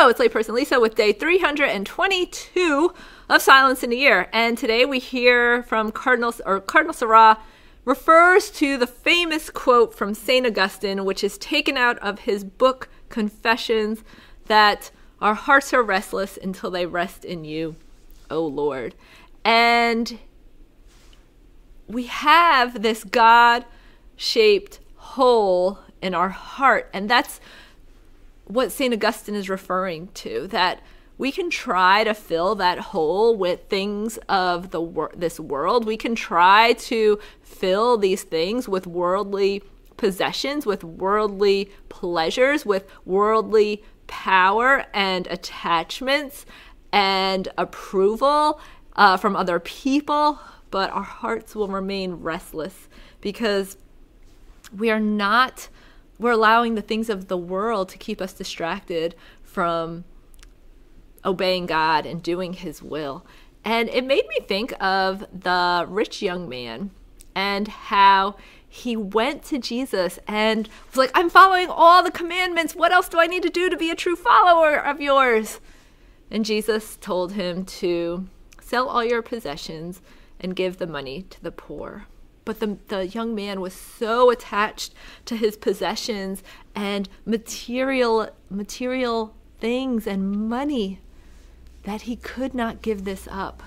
Hello, it's layperson Lisa with day 322 of Silence in a Year. And today we hear from Cardinal or Cardinal Sarah refers to the famous quote from St. Augustine, which is taken out of his book Confessions, that our hearts are restless until they rest in you, O Lord. And we have this God shaped hole in our heart. And that's what St. Augustine is referring to that we can try to fill that hole with things of the wor- this world. We can try to fill these things with worldly possessions, with worldly pleasures, with worldly power and attachments and approval uh, from other people, but our hearts will remain restless because we are not we're allowing the things of the world to keep us distracted from obeying God and doing his will. And it made me think of the rich young man and how he went to Jesus and was like, I'm following all the commandments. What else do I need to do to be a true follower of yours? And Jesus told him to sell all your possessions and give the money to the poor. But the, the young man was so attached to his possessions and material material things and money that he could not give this up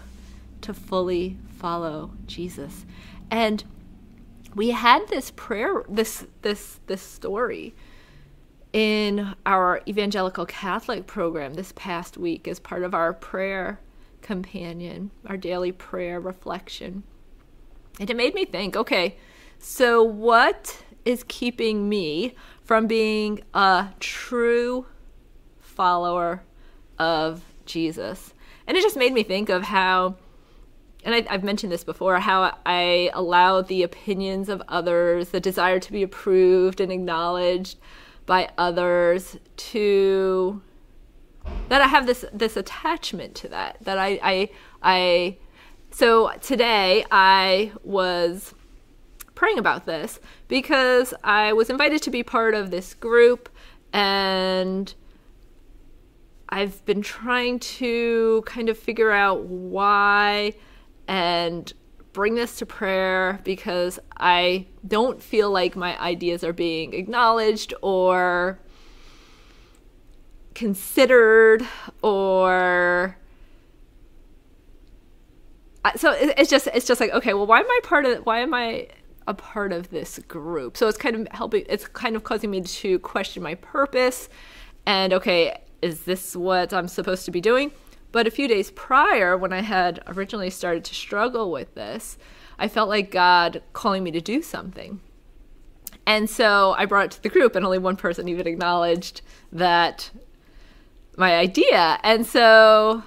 to fully follow Jesus. And we had this prayer this this this story in our evangelical Catholic program this past week as part of our prayer companion, our daily prayer reflection. And it made me think okay, so what is keeping me from being a true follower of Jesus? And it just made me think of how, and I, have mentioned this before, how I allow the opinions of others, the desire to be approved and acknowledged by others to that I have this this attachment to that that I I I so today I was praying about this because I was invited to be part of this group and I've been trying to kind of figure out why and bring this to prayer because I don't feel like my ideas are being acknowledged or considered or so it's just it's just like okay well why am i part of why am i a part of this group? So it's kind of helping it's kind of causing me to question my purpose and okay is this what i'm supposed to be doing? But a few days prior when i had originally started to struggle with this i felt like god calling me to do something. And so i brought it to the group and only one person even acknowledged that my idea. And so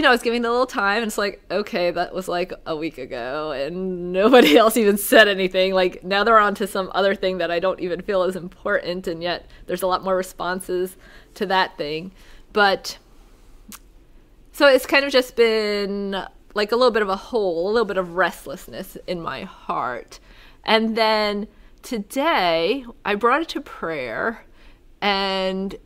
you know, I was giving the little time, and it's like, okay, that was like a week ago, and nobody else even said anything. Like, now they're on to some other thing that I don't even feel is important, and yet there's a lot more responses to that thing. But so it's kind of just been like a little bit of a hole, a little bit of restlessness in my heart. And then today, I brought it to prayer, and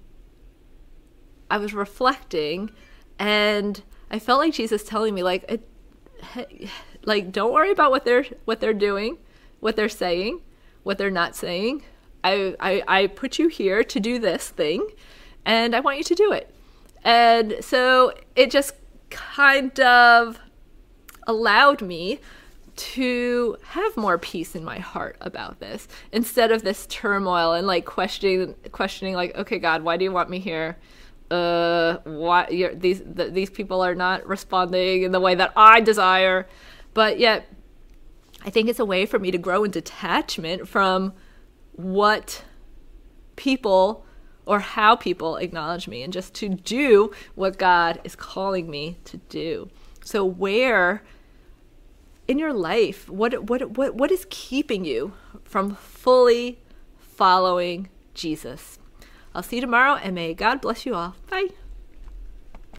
I was reflecting, and I felt like Jesus telling me like it, like don't worry about what they're what they're doing, what they're saying, what they're not saying. I, I I put you here to do this thing and I want you to do it. And so it just kind of allowed me to have more peace in my heart about this instead of this turmoil and like questioning questioning like okay god why do you want me here uh, why these the, these people are not responding in the way that I desire, but yet I think it's a way for me to grow in detachment from what people or how people acknowledge me and just to do what God is calling me to do. So where in your life what what what what is keeping you from fully following Jesus? I'll see you tomorrow, and may God bless you all. Bye.